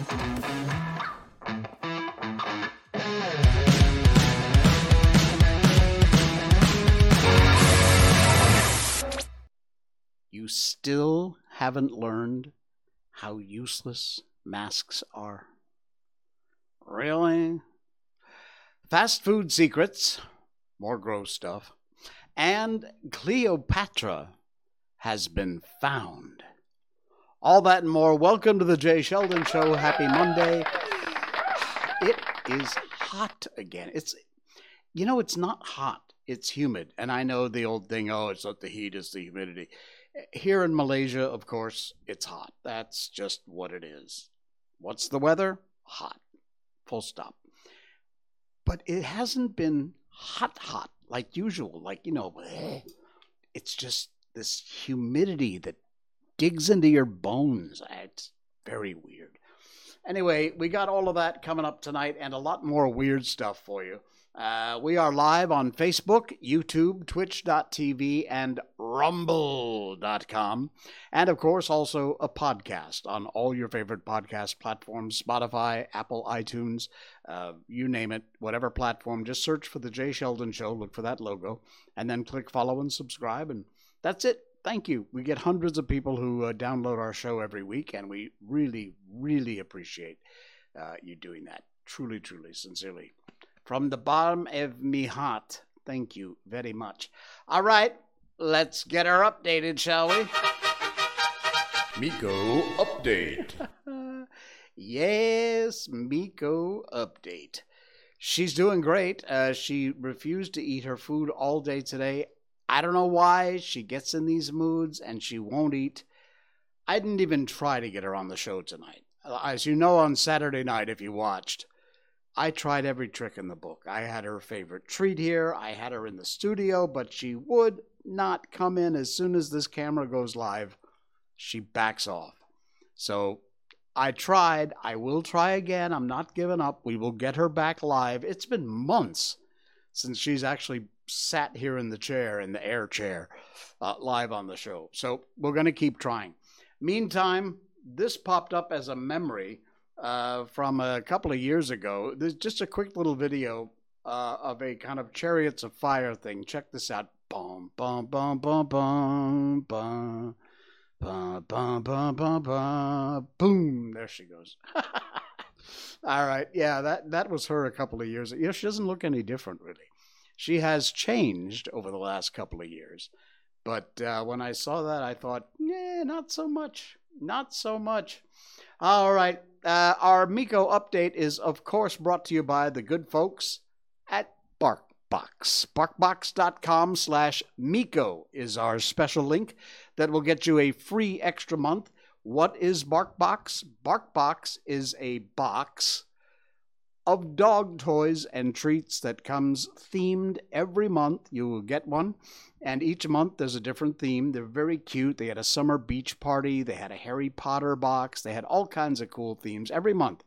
You still haven't learned how useless masks are. Really? Fast food secrets, more gross stuff, and Cleopatra has been found. All that and more. Welcome to the Jay Sheldon Show. Happy Monday. It is hot again. It's, you know, it's not hot. It's humid. And I know the old thing, oh, it's not the heat, it's the humidity. Here in Malaysia, of course, it's hot. That's just what it is. What's the weather? Hot. Full stop. But it hasn't been hot, hot like usual. Like, you know, eh, it's just this humidity that digs into your bones. It's very weird. Anyway, we got all of that coming up tonight and a lot more weird stuff for you. Uh, we are live on Facebook, YouTube, Twitch.tv, and Rumble.com. And of course, also a podcast on all your favorite podcast platforms Spotify, Apple, iTunes, uh, you name it, whatever platform. Just search for The Jay Sheldon Show, look for that logo, and then click follow and subscribe. And that's it. Thank you. We get hundreds of people who uh, download our show every week, and we really, really appreciate uh, you doing that. Truly, truly, sincerely. From the bottom of me heart, thank you very much. All right, let's get her updated, shall we? Miko update. yes, Miko update. She's doing great. Uh, she refused to eat her food all day today. I don't know why. She gets in these moods and she won't eat. I didn't even try to get her on the show tonight. As you know, on Saturday night, if you watched, I tried every trick in the book. I had her favorite treat here. I had her in the studio, but she would not come in as soon as this camera goes live. She backs off. So I tried. I will try again. I'm not giving up. We will get her back live. It's been months since she's actually sat here in the chair, in the air chair, uh, live on the show. So we're going to keep trying. Meantime, this popped up as a memory uh, from a couple of years ago. There's just a quick little video uh, of a kind of chariots of fire thing. Check this out. Bum bum bum bum bum bum. Bum, bum, bum, bum, bum. Boom! There she goes. All right, yeah, that that was her a couple of years. Know, she doesn't look any different really. She has changed over the last couple of years, but uh, when I saw that, I thought, yeah, not so much, not so much. All right, uh, our Miko update is, of course, brought to you by the good folks at BarkBox. BarkBox.com slash Miko is our special link that will get you a free extra month. What is BarkBox? BarkBox is a box of dog toys and treats that comes themed every month. You will get one. And each month there's a different theme. They're very cute. They had a summer beach party. They had a Harry Potter box. They had all kinds of cool themes every month.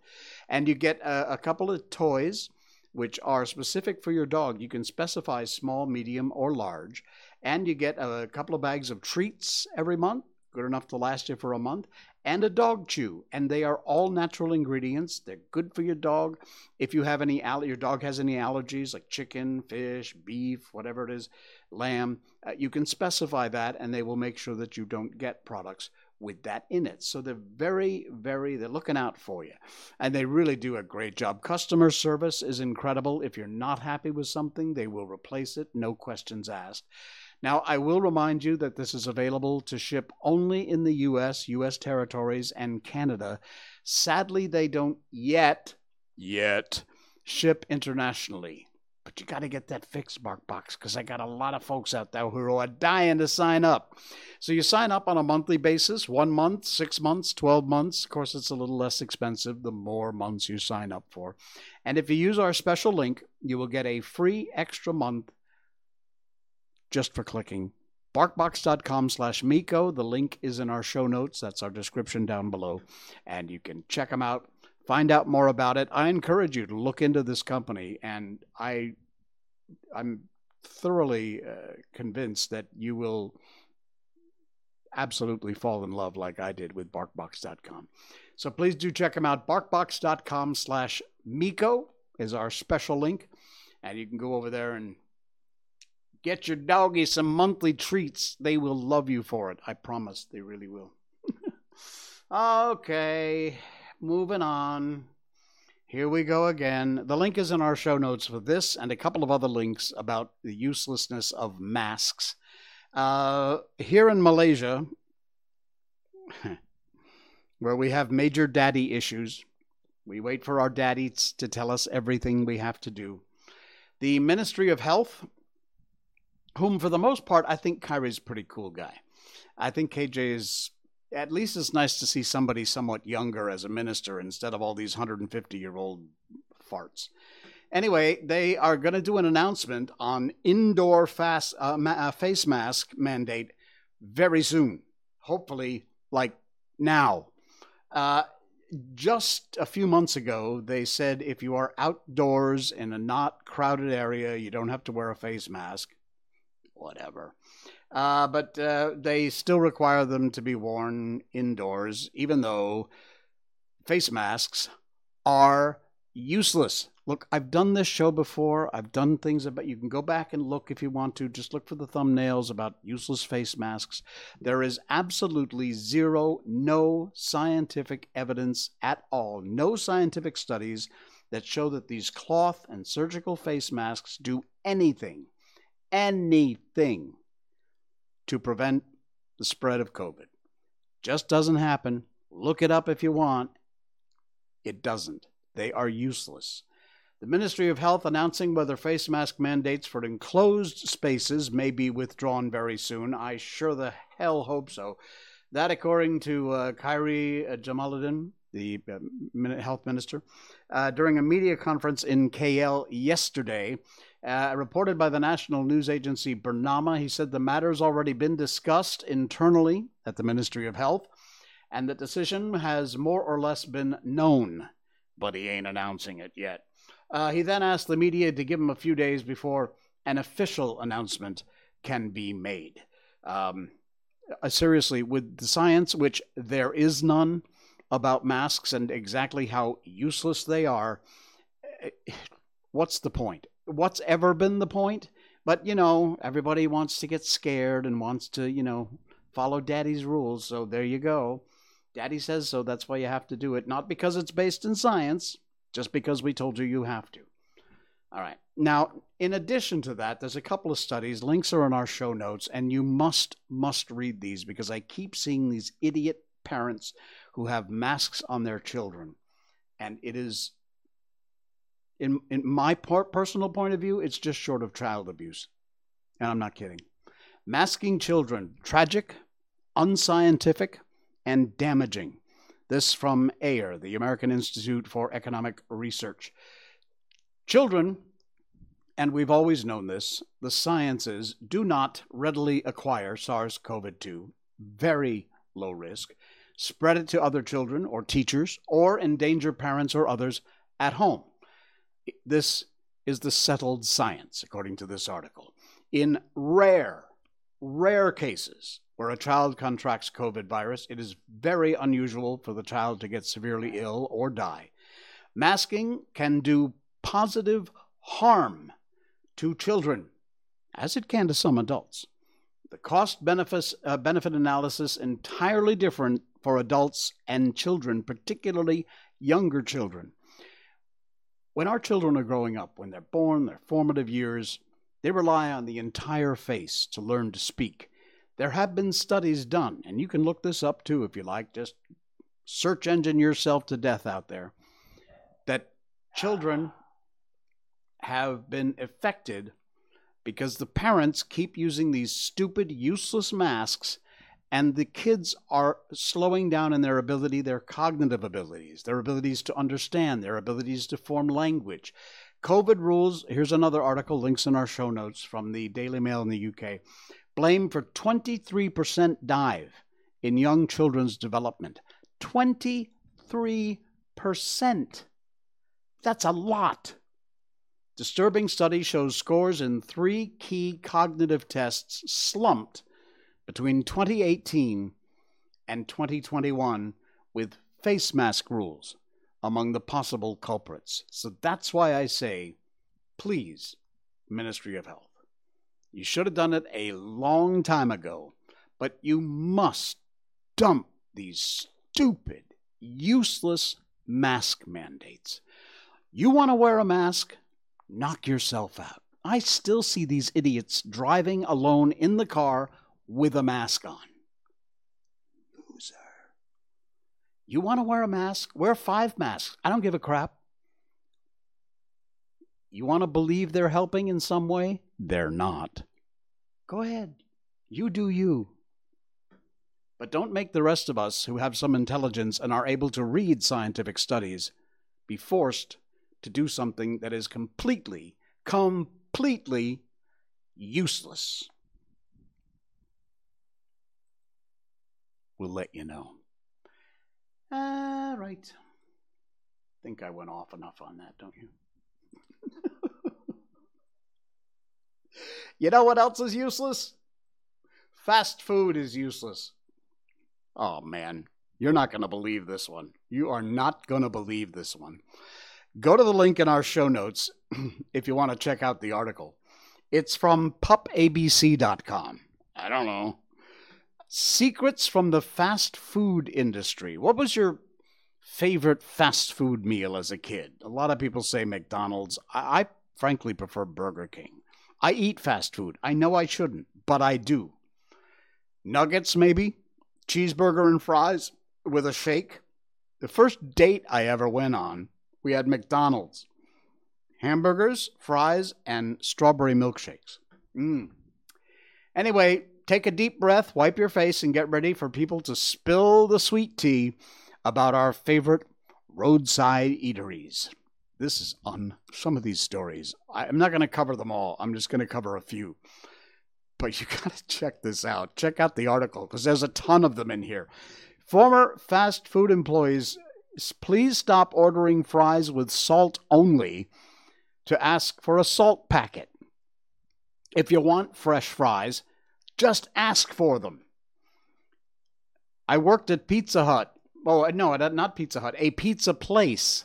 And you get a, a couple of toys which are specific for your dog. You can specify small, medium, or large. And you get a couple of bags of treats every month, good enough to last you for a month and a dog chew and they are all natural ingredients. They're good for your dog. If you have any your dog has any allergies like chicken fish beef whatever it is lamb uh, you can specify that and they will make sure that you don't get products with that in it. So they're very very they're looking out for you. And they really do a great job. Customer service is incredible. If you're not happy with something they will replace it no questions asked now, I will remind you that this is available to ship only in the US, US territories, and Canada. Sadly, they don't yet, yet, ship internationally. But you got to get that fixed, BarkBox, because I got a lot of folks out there who are dying to sign up. So you sign up on a monthly basis, one month, six months, 12 months. Of course, it's a little less expensive the more months you sign up for. And if you use our special link, you will get a free extra month just for clicking. Barkbox.com slash Miko. The link is in our show notes. That's our description down below. And you can check them out, find out more about it. I encourage you to look into this company. And I, I'm thoroughly uh, convinced that you will absolutely fall in love like I did with BarkBox.com. So please do check them out. BarkBox.com slash Miko is our special link. And you can go over there and get your doggy some monthly treats. They will love you for it. I promise they really will. okay, moving on. Here we go again. The link is in our show notes for this and a couple of other links about the uselessness of masks. Uh, here in Malaysia, where we have major daddy issues, we wait for our daddies to tell us everything we have to do. The Ministry of Health, whom for the most part, I think Khairy's a pretty cool guy. I think KJ is at least it's nice to see somebody somewhat younger as a minister instead of all these 150 year old farts. Anyway, they are going to do an announcement on indoor fast, uh, ma- uh, face mask mandate very soon. Hopefully, like now. Uh, just a few months ago, they said if you are outdoors in a not crowded area, you don't have to wear a face mask. Whatever. Uh, but uh, they still require them to be worn indoors, even though face masks are useless. Look, I've done this show before. I've done things about you can go back and look if you want to. Just look for the thumbnails about useless face masks. There is absolutely zero, no scientific evidence at all, no scientific studies that show that these cloth and surgical face masks do anything, anything to prevent the spread of COVID. Just doesn't happen. Look it up if you want. It doesn't. They are useless. The Ministry of Health announcing whether face mask mandates for enclosed spaces may be withdrawn very soon. I sure the hell hope so. That, according to uh, Khairy uh, Jamaluddin, the uh, health minister, uh, during a media conference in KL yesterday, uh, reported by the national news agency Bernama, he said the matter has already been discussed internally at the Ministry of Health, and the decision has more or less been known, but he ain't announcing it yet. Uh, he then asked the media to give him a few days before an official announcement can be made. Um, uh, seriously, with the science, which there is none, about masks and exactly how useless they are, eh, what's the point? What's ever been the point. But, you know, everybody wants to get scared and wants to, you know, follow daddy's rules. So there you go. Daddy says so. That's why you have to do it. Not because it's based in science, just because we told you you have to. All right. Now, in addition to that, there's a couple of studies. Links are in our show notes, and you must, must read these because I keep seeing these idiot parents who have masks on their children. And it is in in my part, personal point of view, it's just short of child abuse. And I'm not kidding. Masking children, tragic, unscientific, and damaging. This from AIR, the American Institute for Economic Research. Children, and we've always known this, the sciences do not readily acquire SARS CoV 2, very low risk, spread it to other children or teachers, or endanger parents or others at home. This is the settled science, according to this article. In rare, rare cases where a child contracts COVID virus, it is very unusual for the child to get severely ill or die. Masking can do positive harm to children, as it can to some adults. The cost benefit, uh, benefit analysis entirely different for adults and children, particularly younger children. When our children are growing up, when they're born, their formative years, they rely on the entire face to learn to speak. There have been studies done, and you can look this up too if you like, just search engine yourself to death out there, that children have been affected because the parents keep using these stupid, useless masks and the kids are slowing down in their ability, their cognitive abilities, their abilities to understand, their abilities to form language. COVID rules, here's another article, links in our show notes from the Daily Mail in the UK, blame for 23% dive in young children's development. 23%. That's a lot. Disturbing study shows scores in three key cognitive tests slumped between 2018 and 2021 with face mask rules among the possible culprits. So that's why I say, please, Ministry of Health. You should have done it a long time ago, but you must dump these stupid, useless mask mandates. You want to wear a mask? Knock yourself out. I still see these idiots driving alone in the car with a mask on. Loser. You want to wear a mask? Wear five masks. I don't give a crap. You want to believe they're helping in some way? They're not. Go ahead. You do you. But don't make the rest of us who have some intelligence and are able to read scientific studies be forced to do something that is completely, completely useless. We'll let you know. All right. Think I went off enough on that, don't you? you know what else is useless? Fast food is useless. Oh man, you're not going to believe this one. You are not going to believe this one. Go to the link in our show notes if you want to check out the article. It's from pupabc.com. I don't know. Secrets from the fast food industry. What was your favorite fast food meal as a kid? A lot of people say McDonald's. I, I frankly prefer Burger King. I eat fast food. I know I shouldn't, but I do. Nuggets, maybe? Cheeseburger and fries with a shake? The first date I ever went on, we had McDonald's. Hamburgers, fries, and strawberry milkshakes. Mm. Anyway, take a deep breath, wipe your face, and get ready for people to spill the sweet tea about our favorite roadside eateries this is on some of these stories. I'm not going to cover them all. I'm just going to cover a few. But you got to check this out. Check out the article because there's a ton of them in here. Former fast food employees, please stop ordering fries with salt only to ask for a salt packet. If you want fresh fries, just ask for them. I worked at Pizza Hut. Oh, no, not Pizza Hut, a pizza place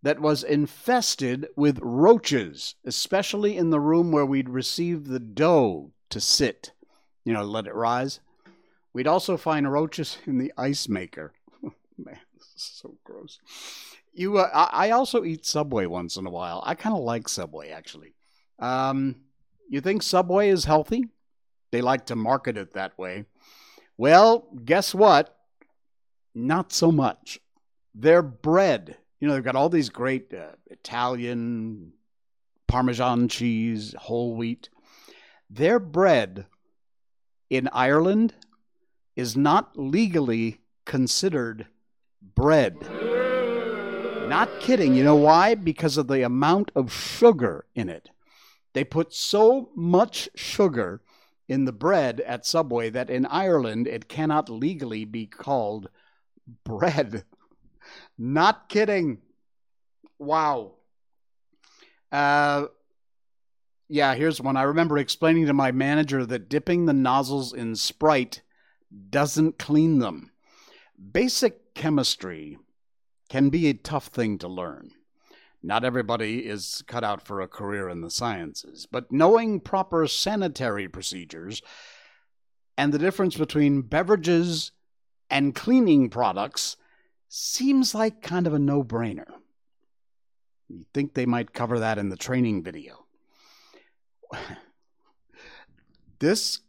that was infested with roaches, especially in the room where we'd receive the dough to sit, you know, let it rise. We'd also find roaches in the ice maker. Man, this is so gross. You, uh, I also eat Subway once in a while. I kind of like Subway actually. Um, you think Subway is healthy? They like to market it that way. Well, guess what? Not so much. Their bread you know, they've got all these great uh, Italian Parmesan cheese, whole wheat. Their bread in Ireland is not legally considered bread. Not kidding. You know why? Because of the amount of sugar in it. They put so much sugar in the bread at Subway that in Ireland it cannot legally be called bread. Not kidding. Wow. Uh, yeah, here's one. I remember explaining to my manager that dipping the nozzles in Sprite doesn't clean them. Basic chemistry can be a tough thing to learn. Not everybody is cut out for a career in the sciences, but knowing proper sanitary procedures and the difference between beverages and cleaning products seems like kind of a no brainer. You think they might cover that in the training video. this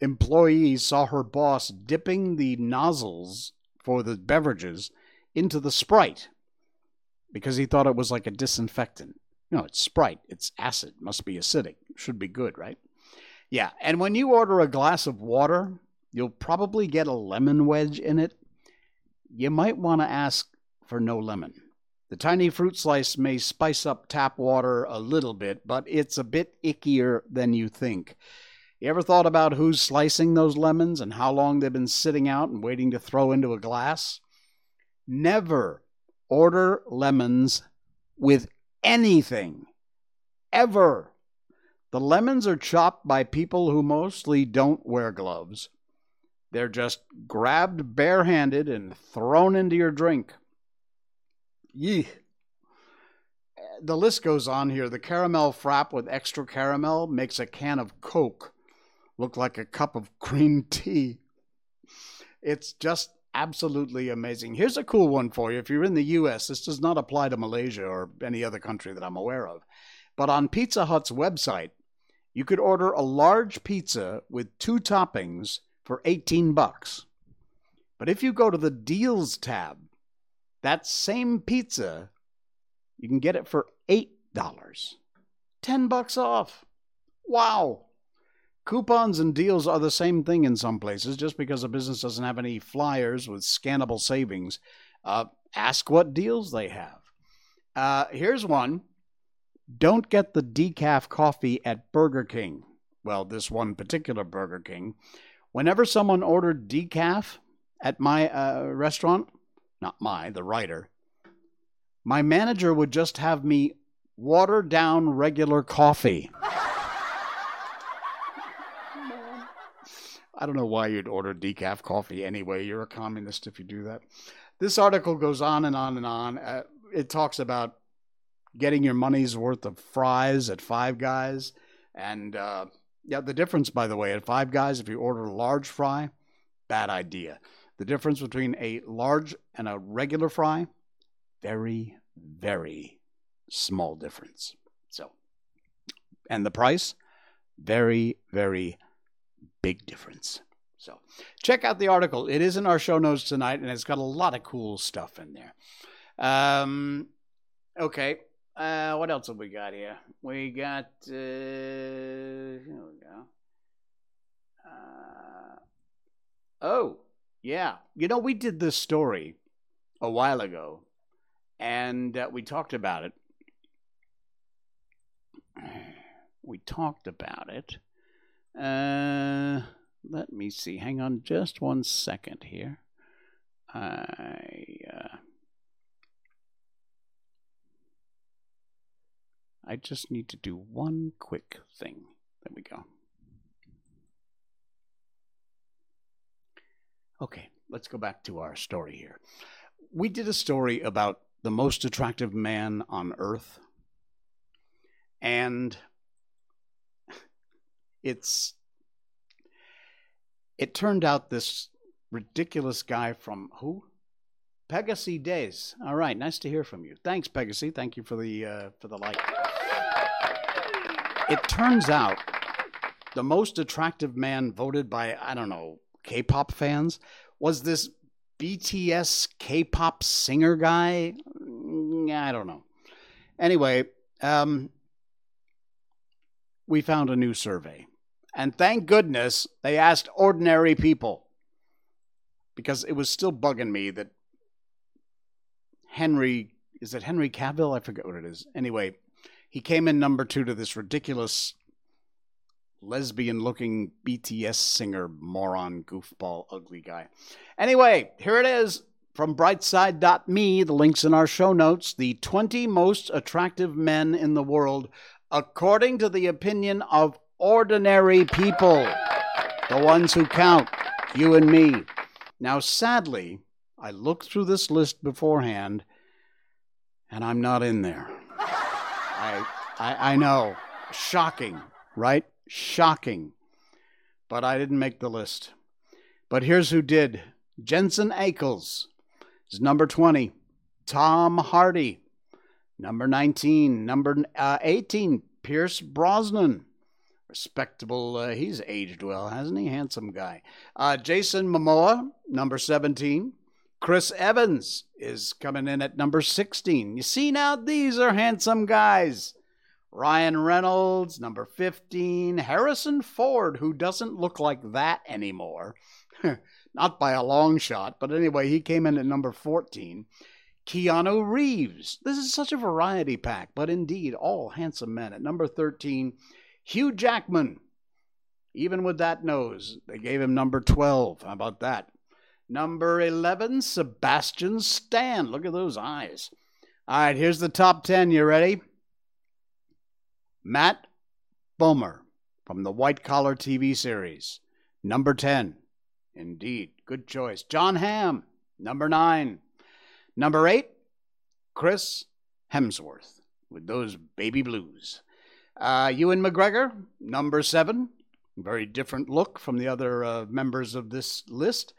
employee saw her boss dipping the nozzles for the beverages into the Sprite because he thought it was like a disinfectant. No, it's Sprite. It's acid. Must be acidic. Should be good, right? Yeah. And when you order a glass of water, you'll probably get a lemon wedge in it you might want to ask for no lemon. The tiny fruit slice may spice up tap water a little bit, but it's a bit ickier than you think. You ever thought about who's slicing those lemons and how long they've been sitting out and waiting to throw into a glass? Never order lemons with anything. Ever. The lemons are chopped by people who mostly don't wear gloves They're just grabbed barehanded and thrown into your drink. Yee. The list goes on here. The caramel frap with extra caramel makes a can of Coke look like a cup of green tea. It's just absolutely amazing. Here's a cool one for you. If you're in the US, this does not apply to Malaysia or any other country that I'm aware of. But on Pizza Hut's website, you could order a large pizza with two toppings for 18 bucks. But if you go to the deals tab, that same pizza, you can get it for $8. 10 bucks off. Wow. Coupons and deals are the same thing in some places. Just because a business doesn't have any flyers with scannable savings, uh, ask what deals they have. Uh, here's one Don't get the decaf coffee at Burger King. Well, this one particular Burger King. Whenever someone ordered decaf at my uh, restaurant, not my, the writer, my manager would just have me water down regular coffee. I don't know why you'd order decaf coffee anyway. You're a communist if you do that. This article goes on and on and on. Uh, it talks about getting your money's worth of fries at Five Guys. And uh, yeah, the difference, by the way, at Five Guys, if you order a large fry, bad idea. The difference between a large and a regular fry, very, very small difference. So, and the price, very, very big difference. So check out the article. It is in our show notes tonight, and it's got a lot of cool stuff in there. Um, okay. Uh, what else have we got here? We got. Uh, here we go. Uh, oh, yeah. You know, we did this story a while ago, and uh, we talked about it. We talked about it uh, let me see. Hang on just one second here. I. Uh, I just need to do one quick thing. There we go. Okay, let's go back to our story here. We did a story about the most attractive man on earth. And it's it turned out this ridiculous guy from who? Pegasus Days. All right, nice to hear from you. Thanks, Pegasus. Thank you for the uh, for the like. It turns out the most attractive man voted by I don't know K-pop fans was this BTS K-pop singer guy. Mm, I don't know. Anyway, um, we found a new survey. And thank goodness they asked ordinary people. Because it was still bugging me that Henry, is it Henry Cavill? I forget what it is. Anyway, he came in number two to this ridiculous lesbian looking BTS singer, moron, goofball, ugly guy. Anyway, here it is from brightside.me. The link's in our show notes. The 20 most attractive men in the world according to the opinion of ordinary people, the ones who count, you and me. Now, sadly, I looked through this list beforehand, and I'm not in there. I, I, I know, shocking, right? Shocking. But I didn't make the list. But here's who did Jensen Ackles is number 20. Tom Hardy, Number 19, number uh, 18, Pierce Brosnan. Respectable, uh, he's aged well, hasn't he? Handsome guy. Uh, Jason Momoa, number 17. Chris Evans is coming in at number 16. You see now, these are handsome guys. Ryan Reynolds, number 15. Harrison Ford, who doesn't look like that anymore. Not by a long shot, but anyway, he came in at number 14. Keanu Reeves. This is such a variety pack, but indeed, all handsome men. At number 13, Hugh Jackman. Even with that nose, they gave him number 12. How about that? Number 11, Sebastian Stan. Look at those eyes. All right, here's the top 10. You ready? Matt Bomer from the White Collar TV series. Number 10. Indeed. Good choice. Jon Hamm, number nine. Number eight, Chris Hemsworth with those baby blues. Uh, Ewan McGregor, number seven. Very different look from the other uh, members of this list.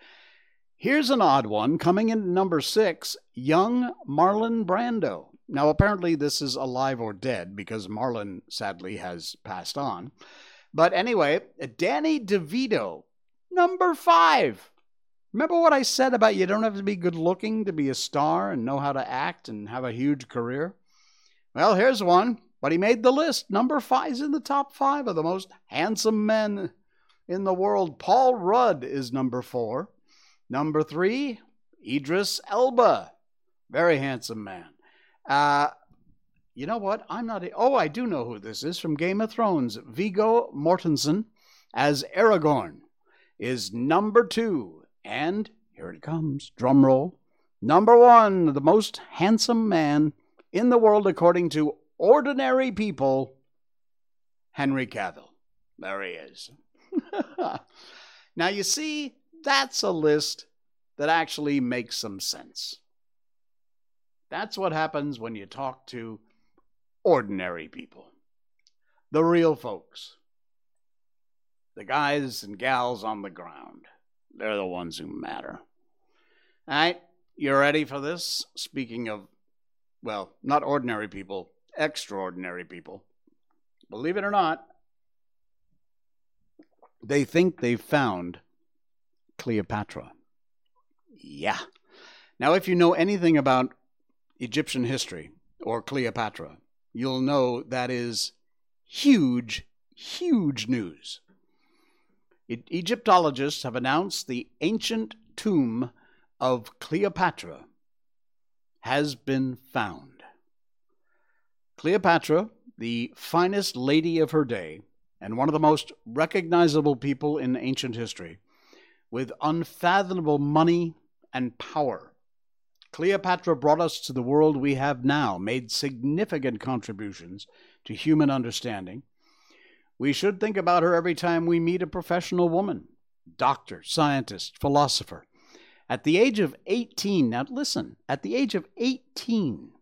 Here's an odd one coming in number six young Marlon Brando. Now, apparently, this is alive or dead because Marlon sadly has passed on. But anyway, Danny DeVito, number five. Remember what I said about you don't have to be good looking to be a star and know how to act and have a huge career? Well, here's one, but he made the list. Number five is in the top five of the most handsome men in the world. Paul Rudd is number four. Number three, Idris Elba. Very handsome man. Uh, you know what? I'm not. A, oh, I do know who this is from Game of Thrones. Viggo Mortensen as Aragorn is number two. And here it comes. Drum roll. Number one, the most handsome man in the world according to ordinary people, Henry Cavill. There he is. now, you see, that's a list that actually makes some sense. That's what happens when you talk to ordinary people, the real folks, the guys and gals on the ground. They're the ones who matter. All right, you ready for this? Speaking of, well, not ordinary people, extraordinary people. Believe it or not, they think they've found Cleopatra. Yeah. Now, if you know anything about Egyptian history or Cleopatra, you'll know that is huge, huge news. Egyptologists have announced the ancient tomb of Cleopatra has been found. Cleopatra, the finest lady of her day, and one of the most recognizable people in ancient history, with unfathomable money and power, Cleopatra brought us to the world we have now, made significant contributions to human understanding. We should think about her every time we meet a professional woman, doctor, scientist, philosopher. At the age of 18, now listen, at the age of 18,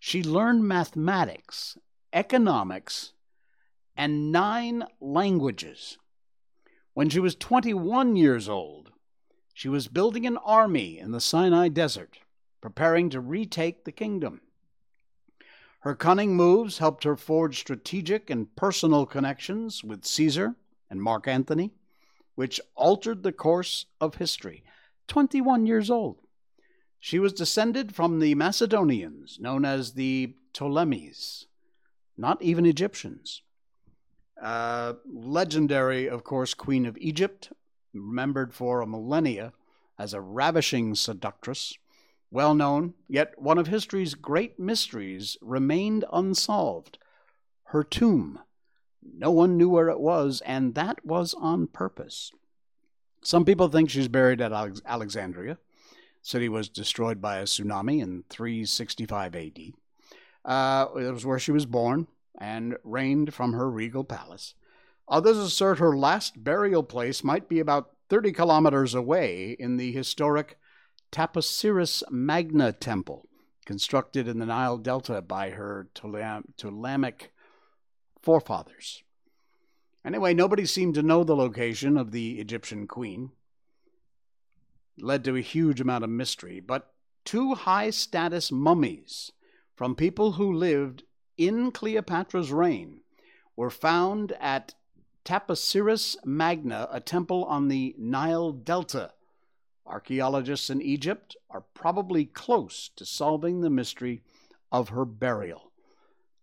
she learned mathematics, economics, and nine languages. When she was 21 years old, she was building an army in the Sinai Desert preparing to retake the kingdom. Her cunning moves helped her forge strategic and personal connections with Caesar and Mark Antony, which altered the course of history. 21 years old. She was descended from the Macedonians, known as the Ptolemies, not even Egyptians. Uh, legendary, of course, Queen of Egypt, remembered for a millennia as a ravishing seductress well known, yet one of history's great mysteries remained unsolved her tomb. No one knew where it was, and that was on purpose. Some people think she's buried at Alexandria. City was destroyed by a tsunami in 365 AD. Uh, it was where she was born and reigned from her regal palace. Others assert her last burial place might be about 30 kilometers away in the historic Taposiris Magna Temple, constructed in the Nile Delta by her Ptolemaic forefathers. Anyway, nobody seemed to know the location of the Egyptian queen. It led to a huge amount of mystery, but two high status mummies from people who lived in Cleopatra's reign were found at Taposiris Magna, a temple on the Nile Delta Archaeologists in Egypt are probably close to solving the mystery of her burial.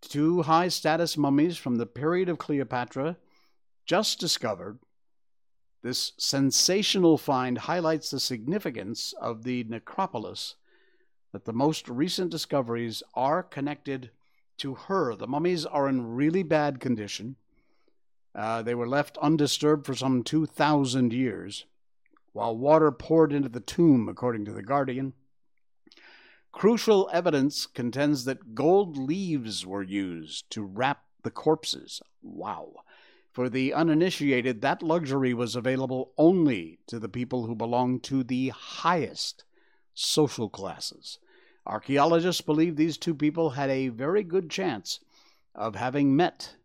Two high status mummies from the period of Cleopatra just discovered. This sensational find highlights the significance of the necropolis that the most recent discoveries are connected to her. The mummies are in really bad condition. Uh, they were left undisturbed for some 2,000 years while water poured into the tomb, according to The Guardian. Crucial evidence contends that gold leaves were used to wrap the corpses. Wow. For the uninitiated, that luxury was available only to the people who belonged to the highest social classes. Archaeologists believe these two people had a very good chance of having met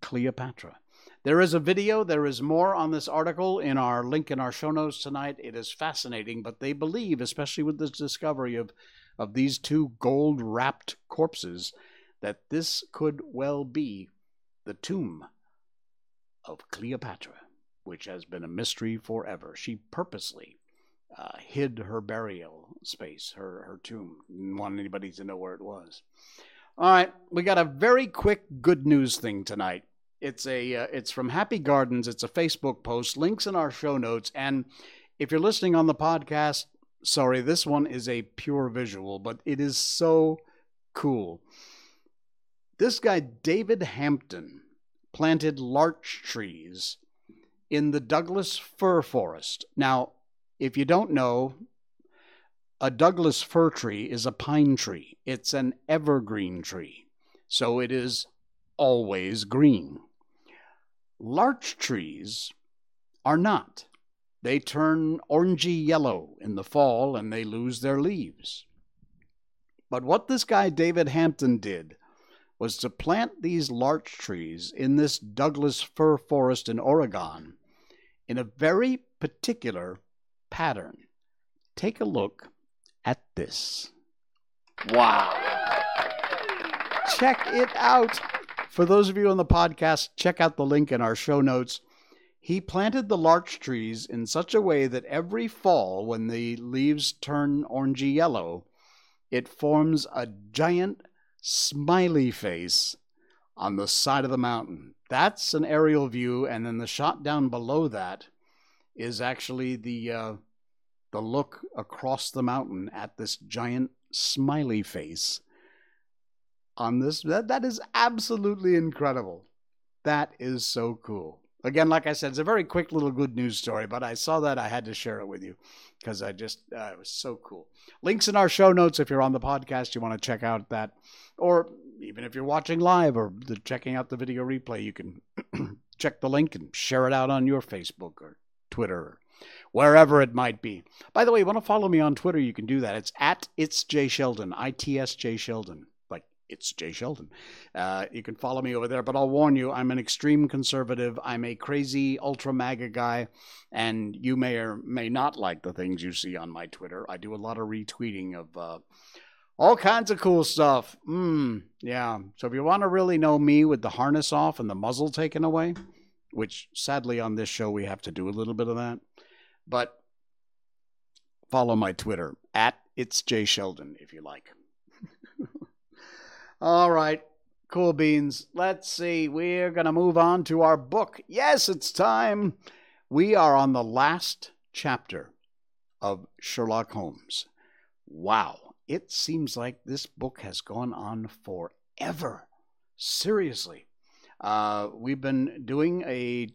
Cleopatra. There is a video, there is more on this article in our link in our show notes tonight. It is fascinating, but they believe, especially with this discovery of, of these two gold wrapped corpses, that this could well be the tomb of Cleopatra, which has been a mystery forever. She purposely uh, hid her burial space, her, her tomb, didn't want anybody to know where it was. All right, we got a very quick good news thing tonight. It's a uh, it's from Happy Gardens. It's a Facebook post. Links in our show notes. And if you're listening on the podcast, sorry, this one is a pure visual, but it is so cool. This guy David Hampton planted larch trees in the Douglas fir forest. Now, if you don't know, a Douglas fir tree is a pine tree. It's an evergreen tree. So it is always green. Larch trees are not. They turn orangey yellow in the fall and they lose their leaves. But what this guy David Hampton did was to plant these larch trees in this Douglas fir forest in Oregon in a very particular pattern. Take a look at this. Wow. Check it out. For those of you on the podcast, check out the link in our show notes. He planted the larch trees in such a way that every fall, when the leaves turn orangey yellow, it forms a giant smiley face on the side of the mountain. That's an aerial view, and then the shot down below that is actually the uh, the look across the mountain at this giant smiley face on this. That, that is absolutely incredible. That is so cool. Again, like I said, it's a very quick little good news story, but I saw that I had to share it with you because I just, uh, it was so cool. Links in our show notes if you're on the podcast, you want to check out that, or even if you're watching live or the, checking out the video replay, you can check the link and share it out on your Facebook or Twitter or wherever it might be. By the way, you want to follow me on Twitter, you can do that. It's at It's Jay Sheldon, I T S J Sheldon it's Jay Sheldon. Uh, you can follow me over there, but I'll warn you, I'm an extreme conservative. I'm a crazy ultra MAGA guy, and you may or may not like the things you see on my Twitter. I do a lot of retweeting of uh, all kinds of cool stuff. Mm, yeah. So if you want to really know me with the harness off and the muzzle taken away, which sadly on this show we have to do a little bit of that, but follow my Twitter at it's Jay Sheldon if you like. All right, cool beans. Let's see. We're going to move on to our book. Yes, it's time. We are on the last chapter of Sherlock Holmes. Wow, it seems like this book has gone on forever. Seriously. Uh, we've been doing a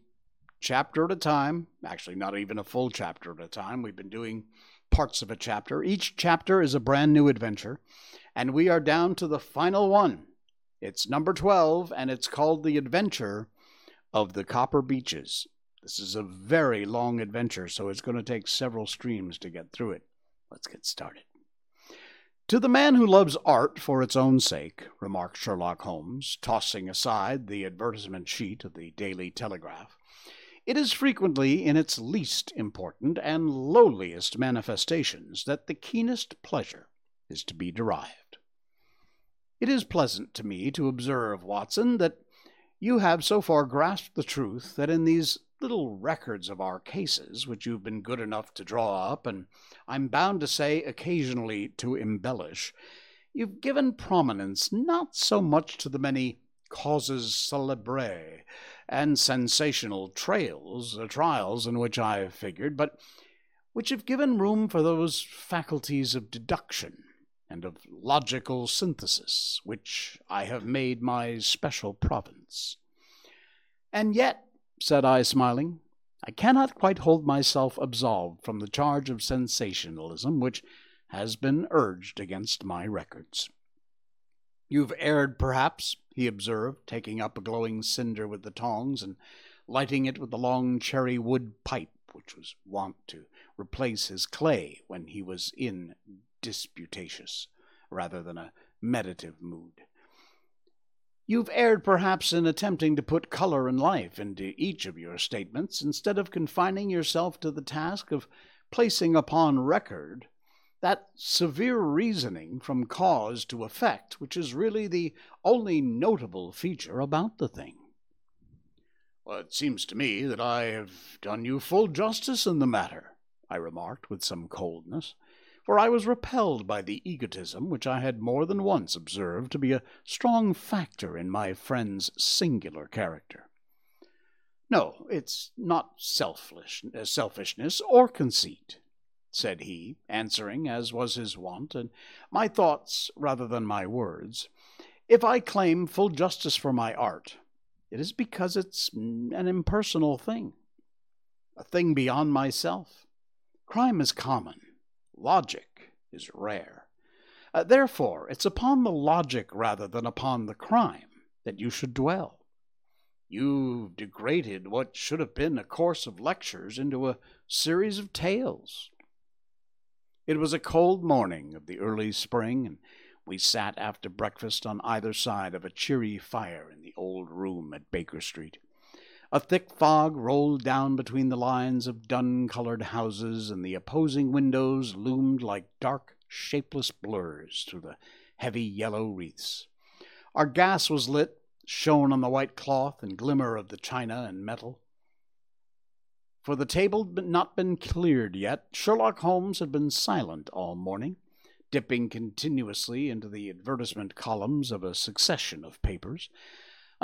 chapter at a time, actually, not even a full chapter at a time. We've been doing parts of a chapter. Each chapter is a brand new adventure. And we are down to the final one. It's number 12, and it's called The Adventure of the Copper Beeches. This is a very long adventure, so it's going to take several streams to get through it. Let's get started. To the man who loves art for its own sake, remarked Sherlock Holmes, tossing aside the advertisement sheet of the Daily Telegraph, it is frequently in its least important and lowliest manifestations that the keenest pleasure is to be derived. It is pleasant to me to observe, Watson, that you have so far grasped the truth that in these little records of our cases, which you've been good enough to draw up, and I'm bound to say occasionally to embellish, you've given prominence not so much to the many causes célèbres and sensational trails, uh, trials in which I have figured, but which have given room for those faculties of deduction and of logical synthesis, which I have made my special province. And yet, said I, smiling, I cannot quite hold myself absolved from the charge of sensationalism which has been urged against my records. You've erred, perhaps, he observed, taking up a glowing cinder with the tongs and lighting it with the long cherry wood pipe which was wont to replace his clay when he was in disputatious rather than a meditative mood. You've erred perhaps in attempting to put color and life into each of your statements instead of confining yourself to the task of placing upon record that severe reasoning from cause to effect which is really the only notable feature about the thing. Well, it seems to me that I have done you full justice in the matter, I remarked with some coldness, for I was repelled by the egotism which I had more than once observed to be a strong factor in my friend's singular character. No, it's not selfish, uh, selfishness or conceit, said he, answering as was his wont, and my thoughts rather than my words. If I claim full justice for my art, it is because it's an impersonal thing, a thing beyond myself. Crime is common, logic is rare. Uh, therefore, it's upon the logic rather than upon the crime that you should dwell. You've degraded what should have been a course of lectures into a series of tales. It was a cold morning of the early spring, and we sat after breakfast on either side of a cheery fire in the old room at Baker Street. A thick fog rolled down between the lines of dun colored houses, and the opposing windows loomed like dark, shapeless blurs through the heavy yellow wreaths. Our gas was lit, shone on the white cloth and glimmer of the china and metal. For the table had not been cleared yet, Sherlock Holmes had been silent all morning dipping continuously into the advertisement columns of a succession of papers,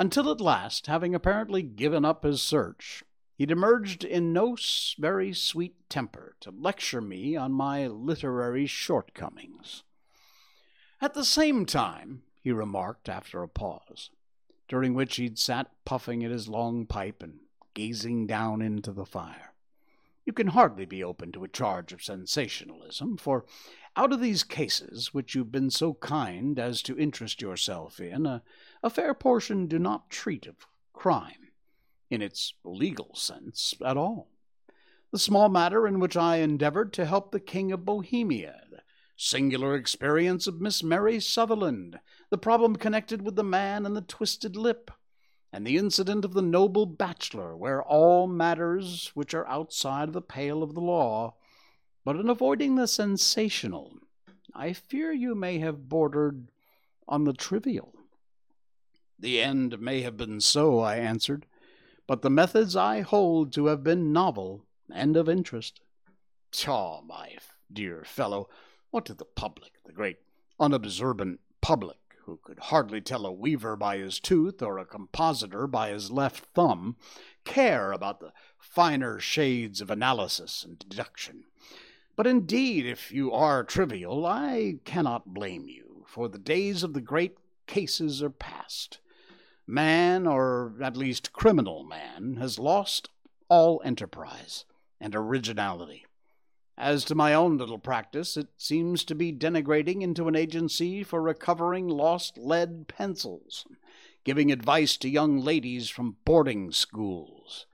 until at last, having apparently given up his search, he'd emerged in no very sweet temper to lecture me on my literary shortcomings. At the same time, he remarked after a pause, during which he'd sat puffing at his long pipe and gazing down into the fire. You can hardly be open to a charge of sensationalism, for out of these cases, which you've been so kind as to interest yourself in, a, a fair portion do not treat of crime, in its legal sense, at all. The small matter in which I endeavored to help the King of Bohemia, the singular experience of Miss Mary Sutherland, the problem connected with the man and the twisted lip, and the incident of the noble bachelor, where all matters which are outside the pale of the law but in avoiding the sensational, I fear you may have bordered on the trivial. The end may have been so, I answered, but the methods I hold to have been novel and of interest. Ah, my dear fellow, what did the public, the great unobservant public, who could hardly tell a weaver by his tooth or a compositor by his left thumb, care about the finer shades of analysis and deduction? But indeed, if you are trivial, I cannot blame you, for the days of the great cases are past. Man, or at least criminal man, has lost all enterprise and originality. As to my own little practice, it seems to be denigrating into an agency for recovering lost lead pencils, giving advice to young ladies from boarding schools.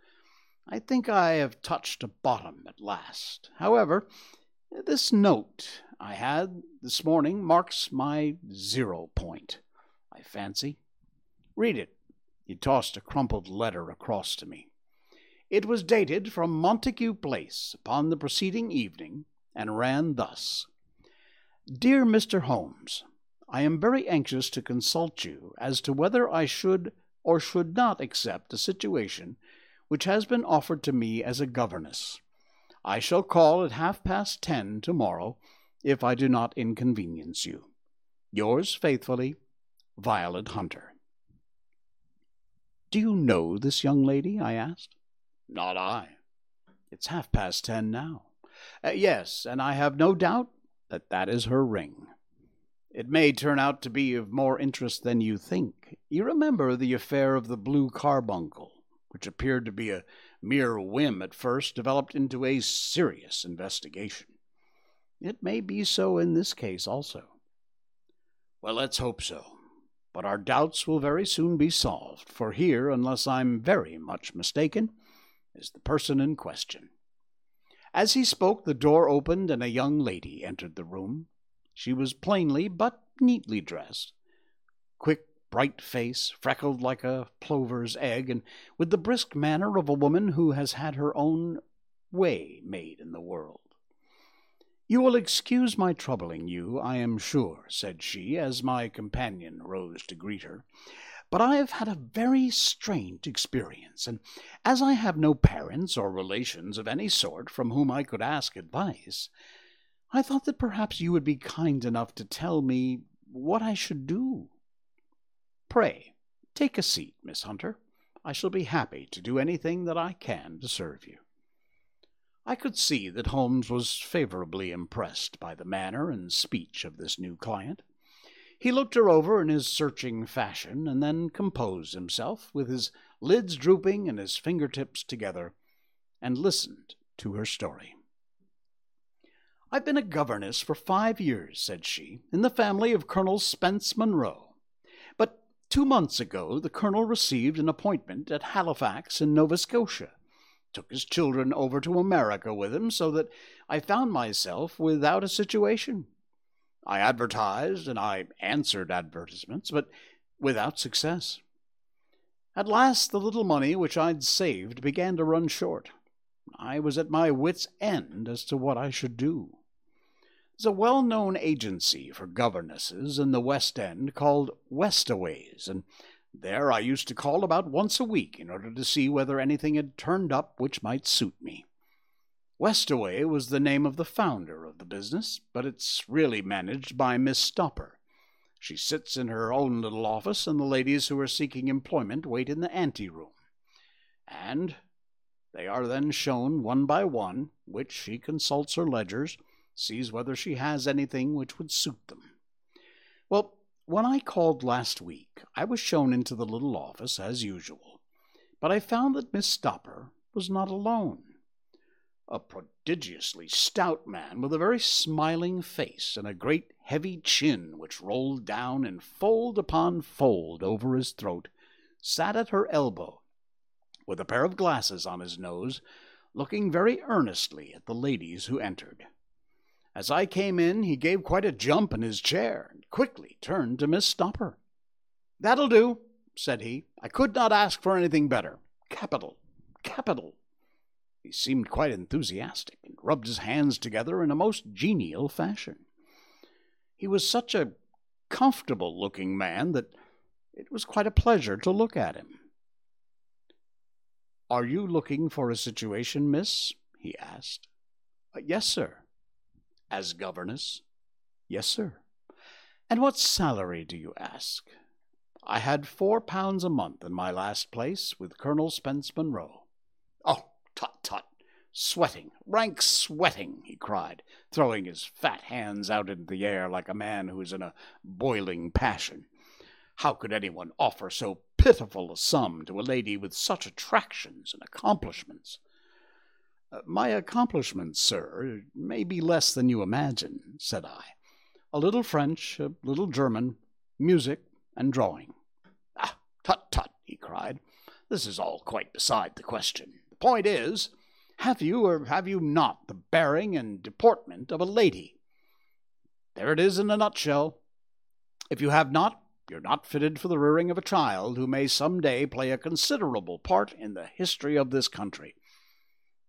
I think I have touched a bottom at last. However, this note I had this morning marks my zero point, I fancy. Read it. He tossed a crumpled letter across to me. It was dated from Montague Place upon the preceding evening, and ran thus Dear Mr. Holmes, I am very anxious to consult you as to whether I should or should not accept a situation which has been offered to me as a governess. I shall call at half past ten tomorrow, if I do not inconvenience you. Yours faithfully, Violet Hunter. Do you know this young lady? I asked. Not I. It's half past ten now. Uh, yes, and I have no doubt that that is her ring. It may turn out to be of more interest than you think. You remember the affair of the blue carbuncle, which appeared to be a mere whim at first developed into a serious investigation. It may be so in this case also. Well, let's hope so. but our doubts will very soon be solved, for here, unless I'm very much mistaken, is the person in question. As he spoke, the door opened and a young lady entered the room. She was plainly but neatly dressed. Quick, bright face, freckled like a plover's egg, and with the brisk manner of a woman who has had her own way made in the world. You will excuse my troubling you, I am sure, said she, as my companion rose to greet her. But I have had a very strange experience, and as I have no parents or relations of any sort from whom I could ask advice, I thought that perhaps you would be kind enough to tell me what I should do. Pray, take a seat, Miss Hunter. I shall be happy to do anything that I can to serve you. I could see that Holmes was favorably impressed by the manner and speech of this new client. He looked her over in his searching fashion, and then composed himself, with his lids drooping and his fingertips together, and listened to her story. I've been a governess for five years, said she, in the family of Colonel Spence Munro. Two months ago the colonel received an appointment at Halifax in Nova Scotia took his children over to America with him, so that I found myself without a situation. I advertised and I answered advertisements, but without success. At last, the little money which I'd saved began to run short. I was at my wits' end as to what I should do. There's a well known agency for governesses in the West End called Westaways, and there I used to call about once a week in order to see whether anything had turned up which might suit me. Westaway was the name of the founder of the business, but it's really managed by Miss Stopper. She sits in her own little office, and the ladies who are seeking employment wait in the anteroom. And they are then shown one by one, which she consults her ledgers, sees whether she has anything which would suit them. Well, when I called last week, I was shown into the little office as usual, but I found that Miss Stopper was not alone. A prodigiously stout man with a very smiling face and a great heavy chin which rolled down in fold upon fold over his throat sat at her elbow, with a pair of glasses on his nose, looking very earnestly at the ladies who entered. As I came in, he gave quite a jump in his chair, and quickly turned to Miss Stopper. That'll do, said he. I could not ask for anything better. Capital, capital. He seemed quite enthusiastic, and rubbed his hands together in a most genial fashion. He was such a comfortable looking man that it was quite a pleasure to look at him. Are you looking for a situation, miss? he asked. Uh, yes, sir. As governess? Yes, sir. And what salary do you ask? I had four pounds a month in my last place with Colonel Spence Munro. Oh, tut tut! Sweating, rank sweating, he cried, throwing his fat hands out into the air like a man who is in a boiling passion. How could anyone offer so pitiful a sum to a lady with such attractions and accomplishments? Uh, my accomplishments, sir, may be less than you imagine, said I. A little French, a little German, music, and drawing. Ah, tut tut, he cried. This is all quite beside the question. The point is, have you or have you not the bearing and deportment of a lady? There it is in a nutshell. If you have not, you're not fitted for the rearing of a child who may some day play a considerable part in the history of this country.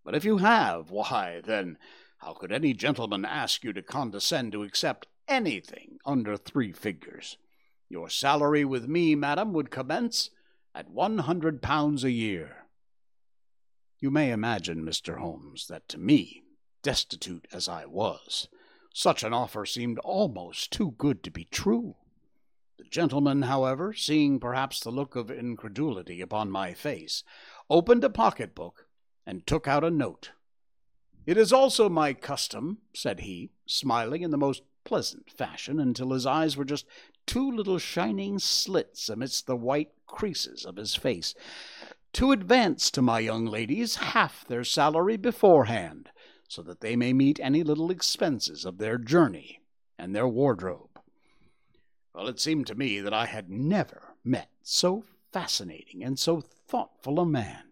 But if you have, why, then, how could any gentleman ask you to condescend to accept anything under three figures? Your salary with me, madam, would commence at one hundred pounds a year. You may imagine, Mr. Holmes, that to me, destitute as I was, such an offer seemed almost too good to be true. The gentleman, however, seeing perhaps the look of incredulity upon my face, opened a pocketbook and took out a note. It is also my custom, said he, smiling in the most pleasant fashion until his eyes were just two little shining slits amidst the white creases of his face, to advance to my young ladies half their salary beforehand, so that they may meet any little expenses of their journey and their wardrobe. Well, it seemed to me that I had never met so fascinating and so thoughtful a man.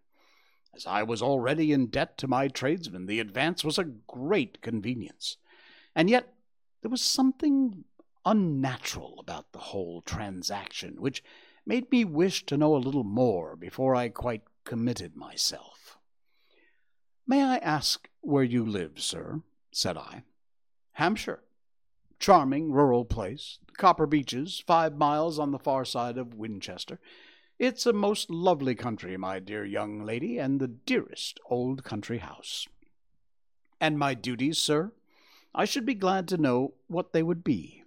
As I was already in debt to my tradesmen, the advance was a great convenience. And yet there was something unnatural about the whole transaction, which made me wish to know a little more before I quite committed myself. May I ask where you live, sir? said I. Hampshire. Charming rural place. Copper Beeches, five miles on the far side of Winchester. It's a most lovely country, my dear young lady, and the dearest old country house. And my duties, sir? I should be glad to know what they would be.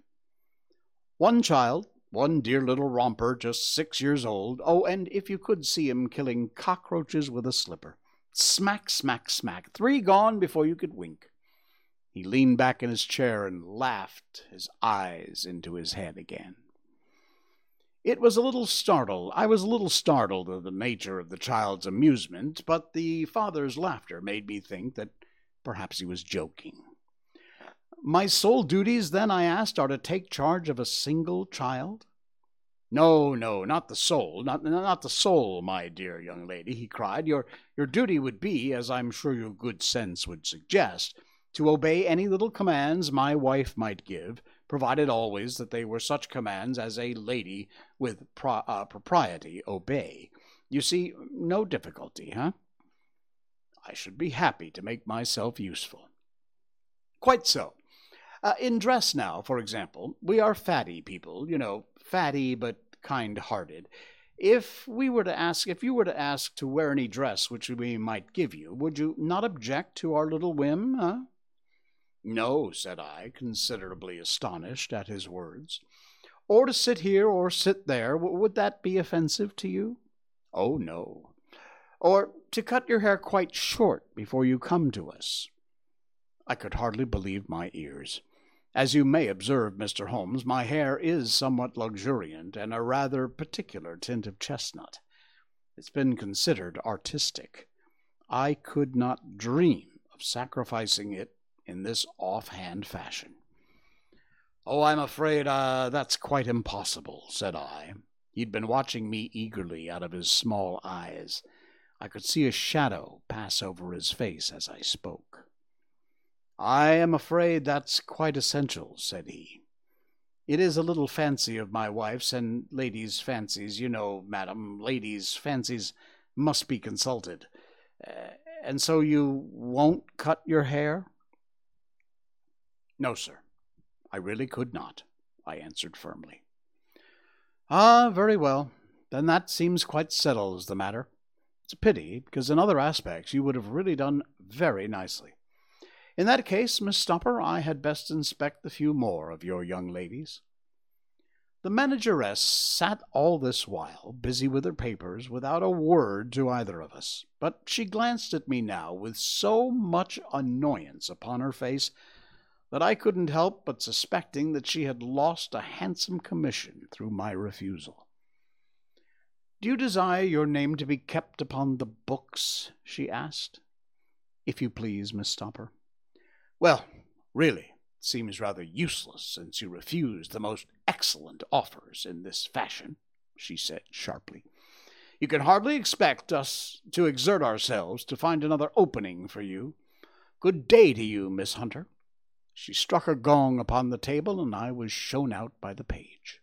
One child, one dear little romper, just six years old. Oh, and if you could see him killing cockroaches with a slipper. Smack, smack, smack. Three gone before you could wink. He leaned back in his chair and laughed his eyes into his head again. It was a little startled. I was a little startled at the nature of the child's amusement, but the father's laughter made me think that perhaps he was joking. My sole duties, then, I asked, are to take charge of a single child? No, no, not the soul, not, not the soul, my dear young lady, he cried. Your, your duty would be, as I'm sure your good sense would suggest, to obey any little commands my wife might give, provided always that they were such commands as a lady with pro- uh, propriety obey. You see, no difficulty, huh? I should be happy to make myself useful. Quite so. Uh, in dress now, for example, we are fatty people, you know, fatty but kind hearted. If we were to ask, if you were to ask to wear any dress which we might give you, would you not object to our little whim, huh? No, said I, considerably astonished at his words. Or to sit here or sit there, would that be offensive to you? Oh, no. Or to cut your hair quite short before you come to us. I could hardly believe my ears. As you may observe, Mr. Holmes, my hair is somewhat luxuriant and a rather particular tint of chestnut. It's been considered artistic. I could not dream of sacrificing it in this offhand fashion. Oh, I'm afraid uh, that's quite impossible, said I. He'd been watching me eagerly out of his small eyes. I could see a shadow pass over his face as I spoke. I am afraid that's quite essential, said he. It is a little fancy of my wife's, and ladies' fancies, you know, madam, ladies' fancies must be consulted. Uh, and so you won't cut your hair? No, sir. I really could not, I answered firmly. Ah, very well. Then that seems quite settled as the matter. It's a pity, because in other aspects you would have really done very nicely. In that case, Miss Stopper, I had best inspect the few more of your young ladies. The manageress sat all this while busy with her papers without a word to either of us, but she glanced at me now with so much annoyance upon her face that I couldn't help but suspecting that she had lost a handsome commission through my refusal. Do you desire your name to be kept upon the books? she asked. If you please, Miss Stopper. Well, really, it seems rather useless since you refuse the most excellent offers in this fashion, she said sharply. You can hardly expect us to exert ourselves to find another opening for you. Good day to you, Miss Hunter. She struck a gong upon the table, and I was shown out by the page.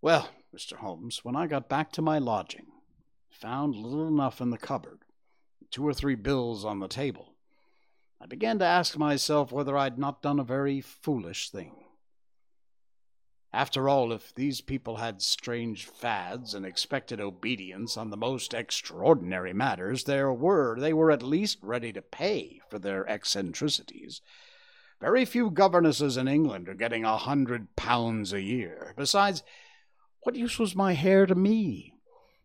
Well, Mr. Holmes, when I got back to my lodging, found little enough in the cupboard, two or three bills on the table, I began to ask myself whether I'd not done a very foolish thing. After all, if these people had strange fads and expected obedience on the most extraordinary matters, there were they were at least ready to pay for their eccentricities. Very few governesses in England are getting a hundred pounds a year. Besides, what use was my hair to me?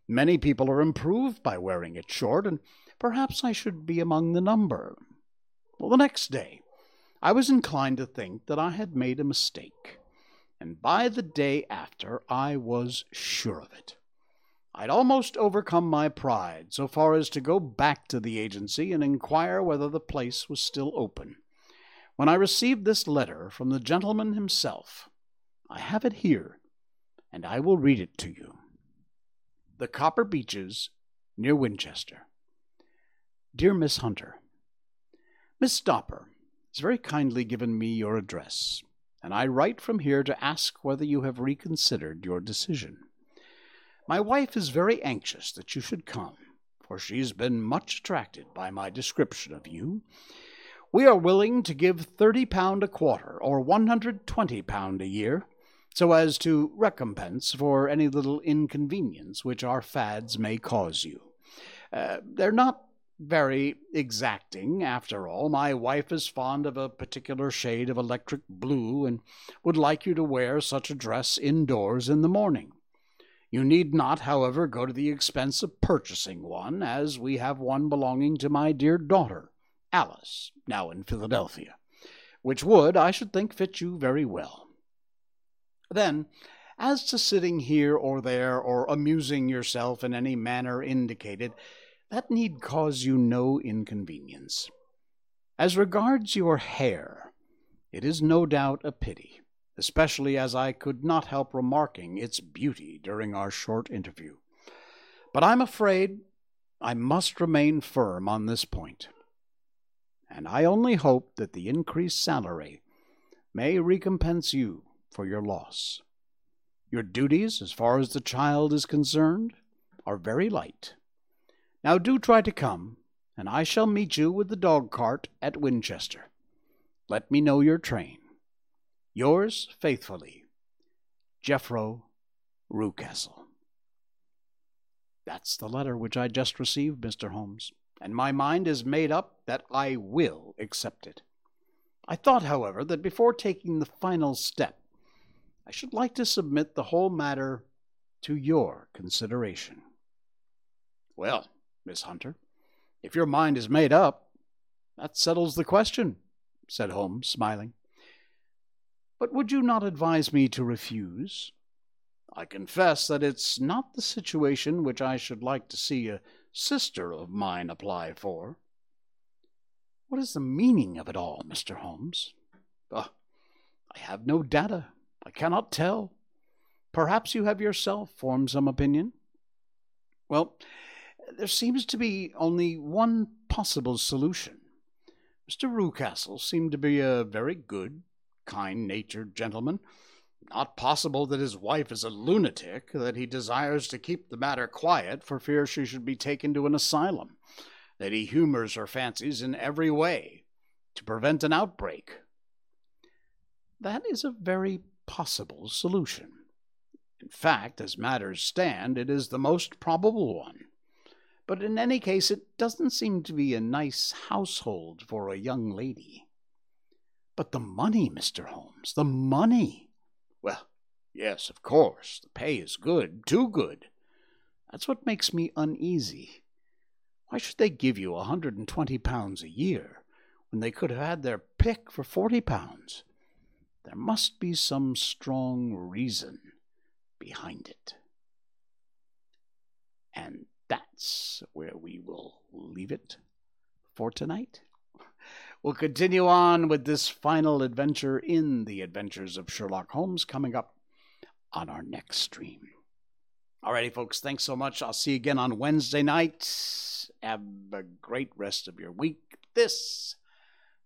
Many people are improved by wearing it short, and perhaps I should be among the number. Well, the next day, I was inclined to think that I had made a mistake, and by the day after, I was sure of it. I'd almost overcome my pride so far as to go back to the agency and inquire whether the place was still open. When I received this letter from the gentleman himself, I have it here, and I will read it to you. The Copper Beeches, near Winchester. Dear Miss Hunter, Miss Stopper has very kindly given me your address, and I write from here to ask whether you have reconsidered your decision. My wife is very anxious that you should come, for she has been much attracted by my description of you. We are willing to give thirty pound a quarter, or one hundred twenty pound a year, so as to recompense for any little inconvenience which our fads may cause you. Uh, they're not very exacting, after all. My wife is fond of a particular shade of electric blue and would like you to wear such a dress indoors in the morning. You need not, however, go to the expense of purchasing one, as we have one belonging to my dear daughter, Alice, now in Philadelphia, which would, I should think, fit you very well. Then, as to sitting here or there, or amusing yourself in any manner indicated, that need cause you no inconvenience. As regards your hair, it is no doubt a pity, especially as I could not help remarking its beauty during our short interview. But I'm afraid I must remain firm on this point, and I only hope that the increased salary may recompense you for your loss. Your duties, as far as the child is concerned, are very light. Now do try to come, and I shall meet you with the dog cart at Winchester. Let me know your train. Yours faithfully, Jephro Rucastle. That's the letter which I just received, Mr. Holmes, and my mind is made up that I will accept it. I thought, however, that before taking the final step, I should like to submit the whole matter to your consideration. Well, Miss Hunter, if your mind is made up, that settles the question, said Holmes, smiling. But would you not advise me to refuse? I confess that it's not the situation which I should like to see a sister of mine apply for. What is the meaning of it all, Mr. Holmes? Oh, I have no data. I cannot tell. Perhaps you have yourself formed some opinion. Well, there seems to be only one possible solution. Mr. Rucastle seemed to be a very good, kind natured gentleman. Not possible that his wife is a lunatic, that he desires to keep the matter quiet for fear she should be taken to an asylum, that he humors her fancies in every way to prevent an outbreak. That is a very possible solution. In fact, as matters stand, it is the most probable one. But in any case, it doesn't seem to be a nice household for a young lady. But the money, Mr. Holmes, the money. Well, yes, of course, the pay is good, too good. That's what makes me uneasy. Why should they give you a hundred and twenty pounds a year when they could have had their pick for forty pounds? There must be some strong reason behind it. And that's where we will leave it for tonight. We'll continue on with this final adventure in the adventures of Sherlock Holmes coming up on our next stream. Alrighty, folks, thanks so much. I'll see you again on Wednesday night. Have a great rest of your week. This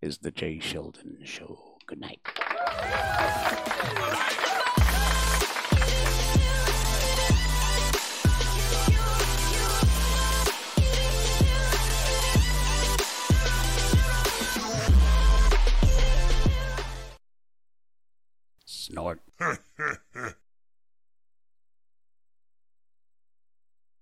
is the Jay Sheldon Show. Good night. not.